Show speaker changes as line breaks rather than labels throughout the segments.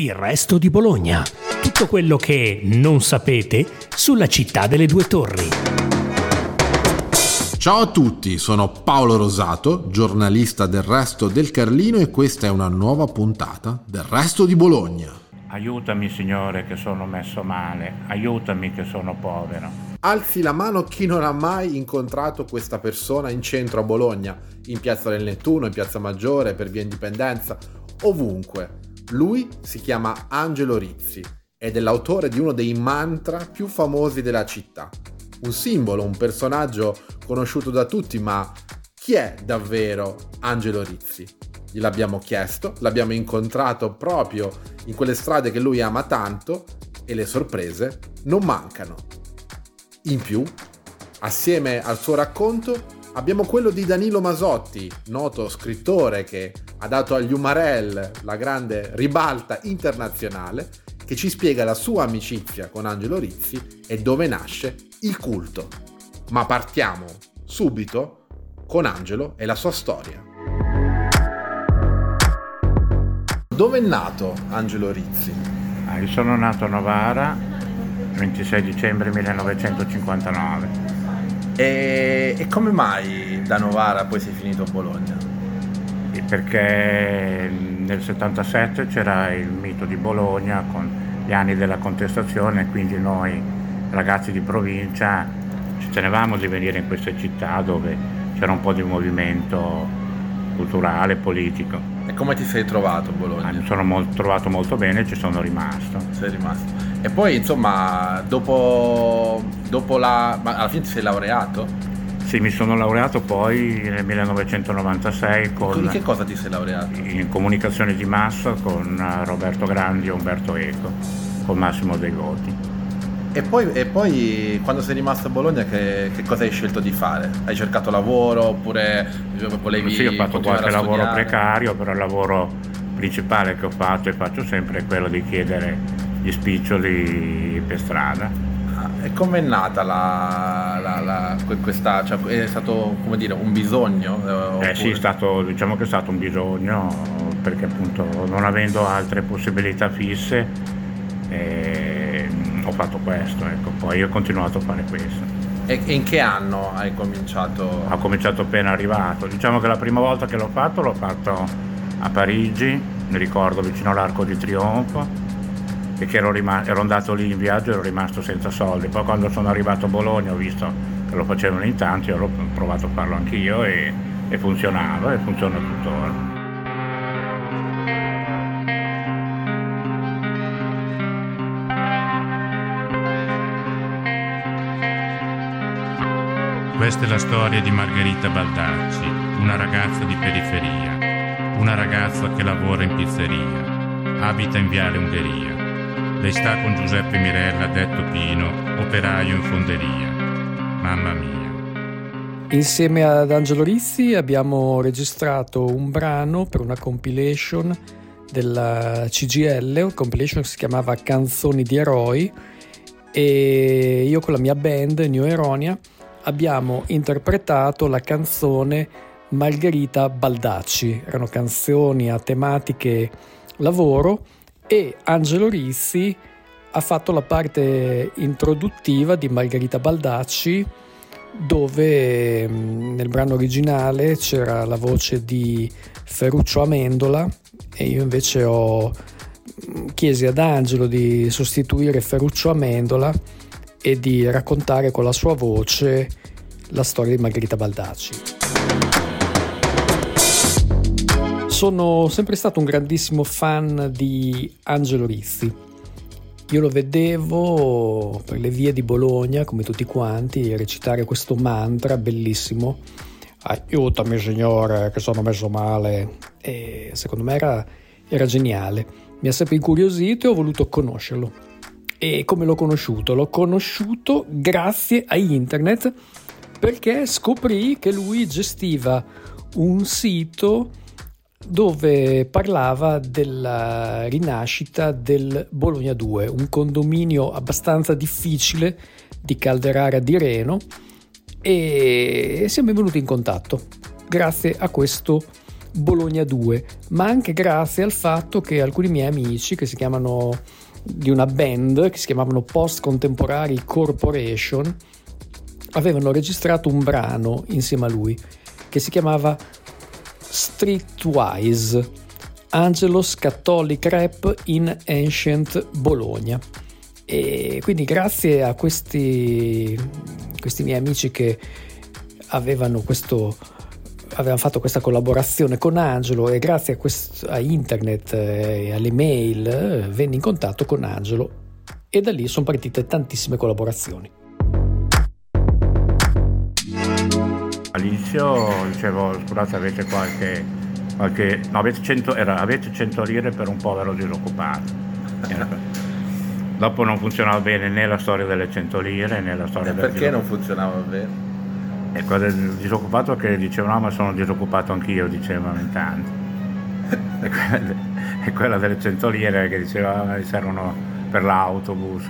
Il resto di Bologna. Tutto quello che non sapete sulla città delle due torri.
Ciao a tutti, sono Paolo Rosato, giornalista del Resto del Carlino e questa è una nuova puntata del Resto di Bologna.
Aiutami Signore che sono messo male, aiutami che sono povero.
Alzi la mano chi non ha mai incontrato questa persona in centro a Bologna, in Piazza del Nettuno, in Piazza Maggiore, per via Indipendenza, ovunque. Lui si chiama Angelo Rizzi ed è l'autore di uno dei mantra più famosi della città. Un simbolo, un personaggio conosciuto da tutti, ma chi è davvero Angelo Rizzi? Gliel'abbiamo chiesto, l'abbiamo incontrato proprio in quelle strade che lui ama tanto e le sorprese non mancano. In più, assieme al suo racconto, abbiamo quello di Danilo Masotti, noto scrittore che ha dato agli Umarell la grande ribalta internazionale, che ci spiega la sua amicizia con Angelo Rizzi e dove nasce il culto. Ma partiamo subito con Angelo e la sua storia. Dove è nato Angelo Rizzi?
Ah, io sono nato a Novara il 26 dicembre 1959.
E, e come mai da Novara poi sei finito a Bologna?
Perché nel 77 c'era il mito di Bologna con gli anni della contestazione, quindi noi ragazzi di provincia ci tenevamo di venire in queste città dove c'era un po' di movimento culturale, politico.
E come ti sei trovato a Bologna?
Mi sono molto, trovato molto bene e ci sono rimasto.
Sei rimasto. E poi insomma, dopo, dopo la... Ma alla fine ti sei laureato?
Sì, mi sono laureato poi nel 1996 con...
In che cosa ti sei laureato?
In comunicazione di massa con eh, Roberto Grandi e Umberto Eco, con Massimo dei Voti.
E poi, e poi, quando sei rimasto a Bologna che, che, cosa hai scelto di fare? Hai cercato lavoro oppure volevi...
Sì, ho fatto qualche lavoro precario, però il lavoro principale che ho fatto e faccio sempre è quello di chiedere gli spiccioli per strada
e com'è nata la, la, la, questa, cioè, è stato come dire un bisogno?
Eh, eh sì, stato, diciamo che è stato un bisogno perché appunto non avendo altre possibilità fisse eh, ho fatto questo, ecco. poi ho continuato a fare questo.
E in che anno hai cominciato?
Ho cominciato appena arrivato, diciamo che la prima volta che l'ho fatto l'ho fatto a Parigi, mi ricordo vicino all'Arco di Trionfo perché ero, rimasto, ero andato lì in viaggio e ero rimasto senza soldi. Poi quando sono arrivato a Bologna ho visto che lo facevano in tanti, ho provato a farlo anch'io e, e funzionava e funziona tuttora.
Questa è la storia di Margherita Baldacci, una ragazza di periferia, una ragazza che lavora in pizzeria, abita in Viale Ungheria lei sta con Giuseppe Mirella, detto Pino, operaio in fonderia. Mamma mia.
Insieme ad Angelo Rizzi abbiamo registrato un brano per una compilation della CGL, una compilation che si chiamava Canzoni di eroi e io con la mia band New Eronia abbiamo interpretato la canzone Margherita Baldacci. Erano canzoni a tematiche lavoro e Angelo Rizzi ha fatto la parte introduttiva di Margherita Baldacci dove mm, nel brano originale c'era la voce di Ferruccio Amendola e io invece ho mm, chiesi ad Angelo di sostituire Ferruccio Amendola e di raccontare con la sua voce la storia di Margherita Baldacci. Sono sempre stato un grandissimo fan di Angelo Rizzi. Io lo vedevo per le vie di Bologna, come tutti quanti, recitare questo mantra bellissimo. Aiutami, Signore, che sono messo male. E secondo me era, era geniale. Mi ha sempre incuriosito e ho voluto conoscerlo. E come l'ho conosciuto? L'ho conosciuto grazie a internet perché scoprì che lui gestiva un sito dove parlava della rinascita del Bologna 2, un condominio abbastanza difficile di Calderara di Reno e siamo venuti in contatto grazie a questo Bologna 2, ma anche grazie al fatto che alcuni miei amici che si chiamano di una band che si chiamavano Post Contemporary Corporation avevano registrato un brano insieme a lui che si chiamava Streetwise Angelos Catholic Rap in Ancient Bologna. E quindi grazie a questi, questi miei amici che avevano questo avevano fatto questa collaborazione con Angelo e grazie a, questo, a internet e alle mail eh, venne in contatto con Angelo e da lì sono partite tantissime collaborazioni.
All'inizio dicevo scusate avete qualche, qualche no avete 100, era, avete 100 lire per un povero disoccupato. Dopo non funzionava bene né la storia delle 100 lire né la storia
e
del
perché non funzionava bene?
E quella del disoccupato che diceva no ma sono disoccupato anch'io, dicevano in tanti. e, quella, e quella delle 100 lire che diceva mi servono per l'autobus.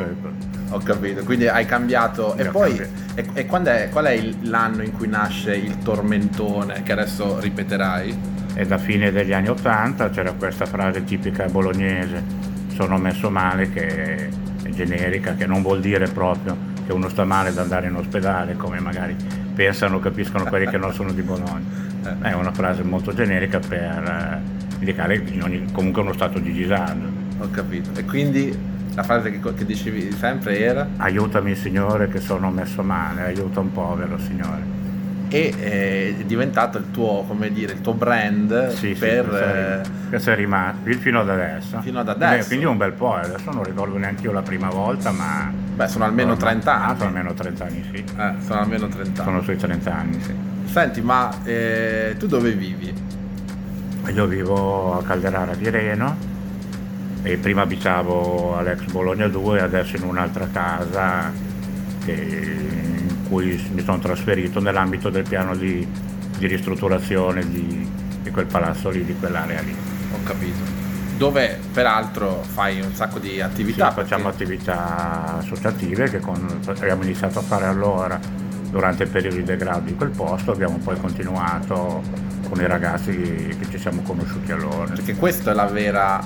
Ho capito, quindi hai cambiato. E poi, e, e è, qual è il, l'anno in cui nasce il tormentone che adesso ripeterai?
E da fine degli anni 80 c'era questa frase tipica bolognese, sono messo male, che è generica, che non vuol dire proprio che uno sta male da andare in ospedale, come magari pensano, capiscono quelli che non sono di Bologna. È una frase molto generica per eh, indicare ogni, comunque uno stato di disagio.
Ho capito. E quindi la frase che, che, dicevi sempre era?
Aiutami Signore che sono messo male, aiuta un povero Signore.
E eh, è diventato il tuo, come dire, il tuo brand
sì,
per...
Sì, questo, è, questo è rimasto fino ad adesso.
Fino ad adesso.
Quindi un bel po', adesso non ricordo neanche io la prima volta, ma...
Beh, sono almeno 30 anni.
Ah, sono almeno 30 anni, sì.
Eh, sono almeno 30 anni.
Sono sui 30 anni, sì.
Senti, ma eh, tu dove vivi?
Io vivo a Calderara di Reno e prima abitavo all'ex Bologna 2 e adesso in un'altra casa che, in cui mi sono trasferito nell'ambito del piano di, di ristrutturazione di, di quel palazzo lì, di quell'area lì.
Ho capito dove peraltro fai un sacco di attività.
Sì, facciamo
perché...
attività associative che con, abbiamo iniziato a fare allora durante il periodo di degrado di quel posto, abbiamo poi continuato con i ragazzi che ci siamo conosciuti allora.
Perché questa è la vera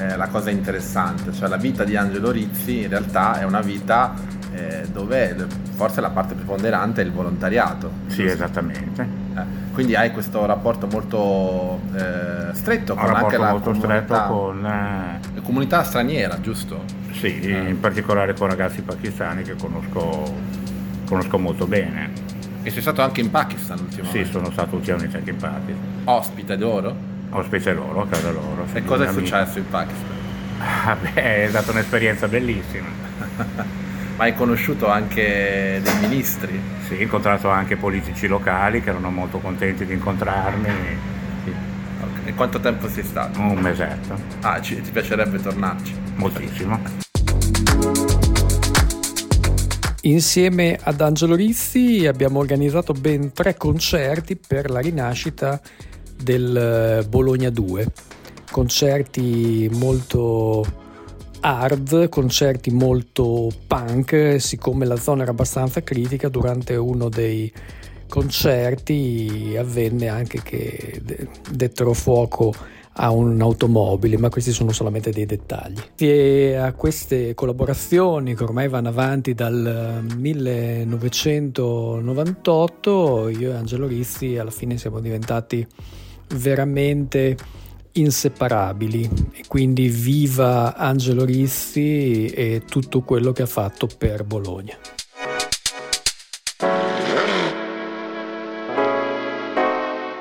eh, la cosa interessante, cioè la vita di Angelo Rizzi in realtà è una vita eh, dove forse la parte preponderante è il volontariato.
Sì, esattamente.
Eh, quindi hai questo rapporto molto eh, stretto con anche la comunità,
con
la comunità straniera, giusto?
Sì, in particolare con ragazzi pakistani che conosco, conosco molto bene.
E sei stato anche in Pakistan ultimamente?
Sì, sono stato ultimamente anche in Pakistan.
Ospite loro?
Ospite loro, a casa loro.
E cosa è successo in Pakistan?
Ah, beh, è stata un'esperienza bellissima.
Ma hai conosciuto anche dei ministri?
Sì, ho incontrato anche politici locali che erano molto contenti di incontrarmi. Sì.
Okay. E quanto tempo sei stato?
Un mesetto.
Ah, ci, ti piacerebbe tornarci?
Moltissimo.
Insieme ad Angelo Rizzi abbiamo organizzato ben tre concerti per la rinascita del Bologna 2. Concerti molto hard, concerti molto punk, siccome la zona era abbastanza critica, durante uno dei concerti avvenne anche che dettero fuoco a un'automobile, ma questi sono solamente dei dettagli. E a queste collaborazioni che ormai vanno avanti dal 1998, io e Angelo Rizzi alla fine siamo diventati veramente inseparabili e quindi viva Angelo Rizzi e tutto quello che ha fatto per Bologna.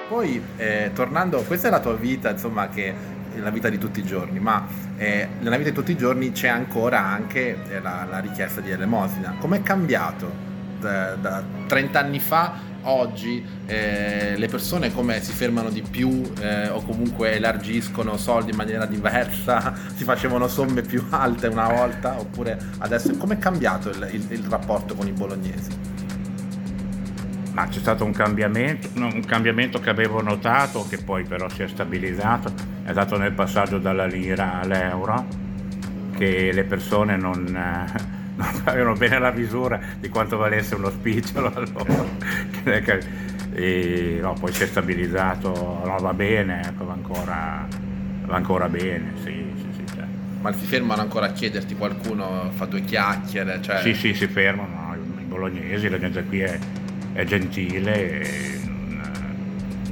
Poi eh, tornando, questa è la tua vita, insomma, che la vita di tutti i giorni, ma eh, nella vita di tutti i giorni c'è ancora anche eh, la, la, richiesta di elemosina. Com'è cambiato da, da 30 anni fa oggi eh, le persone come si fermano di più eh, o comunque elargiscono soldi in maniera diversa, si facevano somme più alte una volta oppure adesso come è cambiato il, il, il, rapporto con i bolognesi?
Ma c'è stato un cambiamento, un cambiamento che avevo notato che poi però si è stabilizzato, è stato nel passaggio dalla lira all'euro che le persone non... Eh, non avevano bene la misura di quanto valesse uno spicciolo allora. e no, poi si è stabilizzato, no, va bene, ecco, va ancora, va ancora bene, sì, sì, sì cioè.
Ma si fermano ancora a chiederti qualcuno, fa due chiacchiere? Cioè...
Sì, sì, si fermano, i bolognesi, la gente qui è, è gentile. E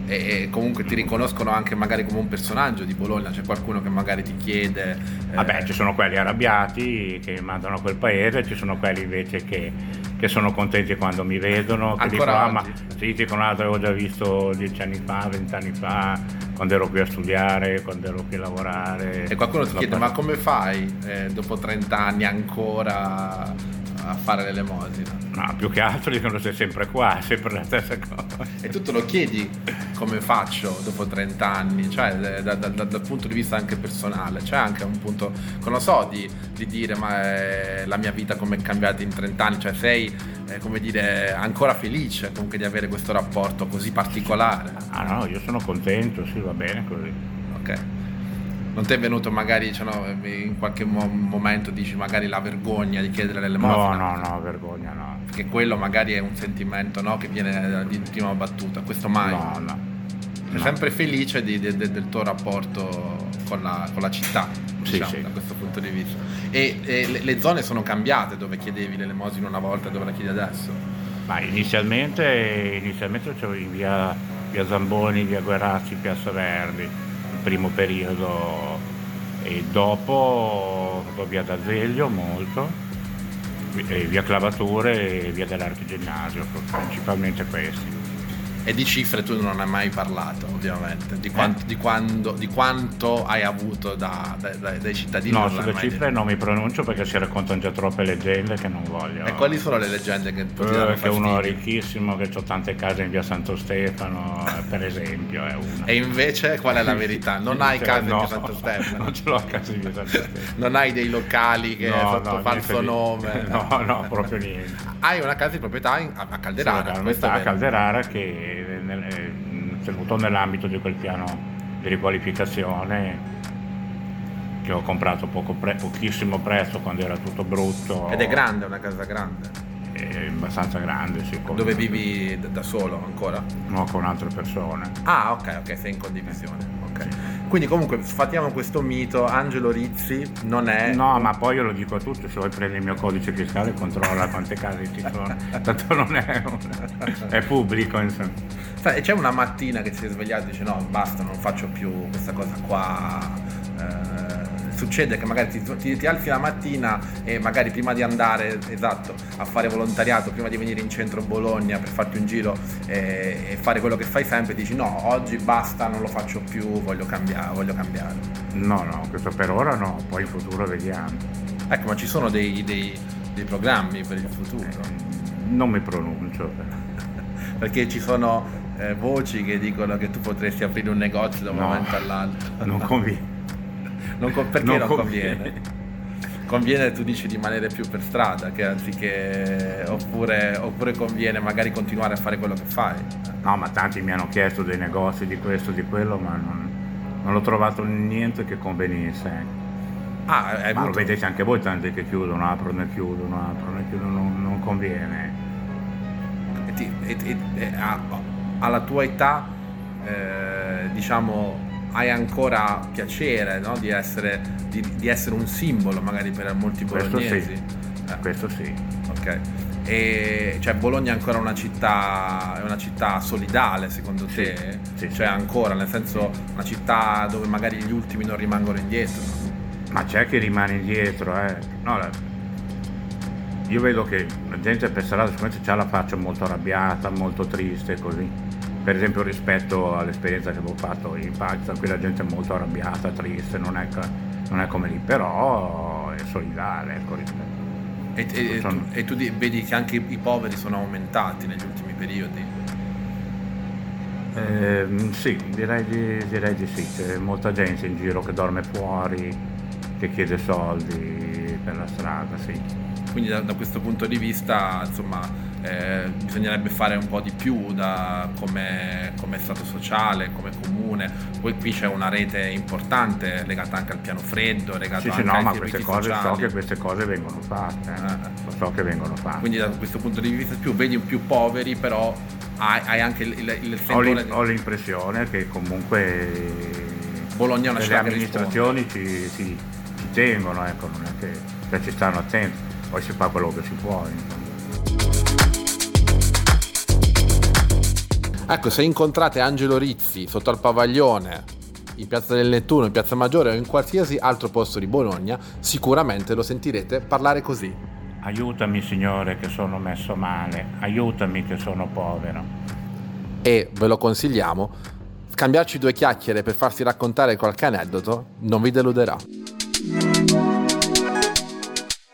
e, comunque ti riconoscono anche magari come un personaggio di Bologna, c'è qualcuno che magari ti chiede...
Eh... Vabbè, ci sono quelli arrabbiati che mandano a quel paese, ci sono quelli invece che, che sono contenti quando mi vedono, che dicono,
ah,
ma sì, dicono, ah, l'avevo già visto dieci anni fa, vent'anni fa, quando ero qui a studiare, quando ero qui a lavorare.
E qualcuno ti chiede, ma come fai eh, dopo 30 anni ancora a fare l'elemosina.
No, più che altro dicono sei sempre qua, sempre la stessa cosa.
E tu te lo chiedi come faccio dopo 30 anni, cioè da, da, da, dal punto di vista anche personale, c'è anche un punto, non lo so, di, di dire ma è la mia vita come è cambiata in 30 anni, cioè sei, eh, come dire, ancora felice comunque di avere questo rapporto così particolare.
Ah no, io sono contento, sì, va bene così.
Ok non ti è venuto magari cioè, no, in qualche mo- momento dici magari la vergogna di chiedere l'elemosina?
No, no, no, vergogna no.
Perché quello magari è un sentimento no, che viene di prima battuta, questo mai?
No, no.
Sei no. sempre felice di, di, di, del tuo rapporto con la, con la città, diciamo, sì, da questo punto di vista. E, e le, le, zone sono cambiate dove chiedevi l'elemosina una volta e dove la chiedi adesso?
Ma inizialmente, inizialmente in via, via Zamboni, via Guerazzi, Piazza Verdi primo periodo e dopo via d'Azeglio molto, via Clavature e via dell'Archiginnasio, principalmente questi.
E di cifre tu non hai mai parlato, ovviamente, di quanto, eh. di quando, di quanto hai avuto da, da, dai cittadini.
No, sulle cifre non mi pronuncio perché si raccontano già troppe leggende che non voglio.
E quali sono le leggende che tu danno
Che uno ricchissimo, che ho tante case in via Santo Stefano, per esempio, è una.
E invece qual è la verità? Non hai case no, in via Santo Stefano?
Non ce l'ho a casa in via Santo Stefano.
non hai dei locali che no, sotto no, falso nome?
No, no, proprio niente.
Hai una casa di proprietà a Calderara.
Sì, a Calderara che nel, eh, tenuto nell'ambito di quel piano di riqualificazione che ho comprato pre- pochissimo prezzo quando era tutto brutto.
Ed è grande, una casa grande?
È abbastanza grande, sì.
Dove vivi da solo ancora?
No, con altre persone.
Ah, ok, ok, sei in condivisione. Ok. Sì. Quindi comunque sfatiamo questo mito, Angelo Rizzi non è...
No, ma poi io lo dico a tutti, se vuoi prendere il mio codice fiscale controlla quante case ci sono, tanto non è, è pubblico insomma.
Sai, c'è una mattina che si è svegliato e dice no, basta, non faccio più questa cosa qua. Eh, succede che magari ti, ti, ti, alzi la mattina e magari prima di andare esatto, a fare volontariato, prima di venire in centro Bologna per farti un giro e, e, fare quello che fai sempre, dici no, oggi basta, non lo faccio più, voglio cambiare. Voglio cambiare.
No, no, questo per ora no, poi in futuro vediamo.
Ecco, ma ci sono dei, dei, dei programmi per il futuro?
Eh, non mi pronuncio.
Perché ci sono eh, voci che dicono che tu potresti aprire un negozio da un no, momento all'altro.
Non conviene.
non con, perché non, non conviene? conviene? conviene tu dici rimanere più per strada che anziché oppure, oppure, conviene magari continuare a fare quello che fai
no ma tanti mi hanno chiesto dei negozi di questo di quello ma non, non ho trovato niente che convenisse
ah,
ma
avuto...
lo vedete anche voi tanti che chiudono aprono e chiudono aprono e chiudono non, non conviene
e ti, e, e, e, a, alla tua età eh, diciamo hai ancora piacere no? di, essere, di, di, essere, un simbolo magari per molti bolognesi.
Questo sì. Eh. Questo sì.
Ok. E cioè Bologna è ancora una città, è una città solidale secondo te?
Sì,
cioè ancora, nel senso una città dove magari gli ultimi non rimangono indietro?
Ma c'è chi rimane indietro, eh. No, la... Io vedo che la gente per strada sicuramente ha la faccia molto arrabbiata, molto triste così per esempio rispetto all'esperienza che avevo fatto in Pakistan, qui la gente è molto arrabbiata, triste, non è, non è come lì, però è solidale, ecco, rispetto.
E, e, sono... tu, e, tu, vedi che anche i poveri sono aumentati negli ultimi periodi?
Eh, sì, direi di, direi di sì, c'è molta gente in giro che dorme fuori, che chiede soldi per la strada, sì.
Quindi da, da questo punto di vista, insomma, eh, bisognerebbe fare un po' di più da come, come stato sociale, come comune. Poi qui c'è una rete importante legata anche al piano freddo, legata
sì,
anche
sì,
no,
ma queste cose so che queste cose vengono fatte. Eh. So che vengono fatte.
Quindi da questo punto di vista più vedi più poveri, però hai, hai anche il, il, il
ho, l'im- ho, l'impressione che comunque
Bologna una
le amministrazioni ci, ci, ci, tengono, ecco, non è che cioè, ci stanno attenti, poi si fa quello che si può.
Ecco, se incontrate Angelo Rizzi sotto al Pavaglione, in Piazza del Nettuno, in Piazza Maggiore o in qualsiasi altro posto di Bologna, sicuramente lo sentirete parlare così.
Aiutami Signore che sono messo male, aiutami che sono povero.
E ve lo consigliamo, scambiarci due chiacchiere per farsi raccontare qualche aneddoto non vi deluderà.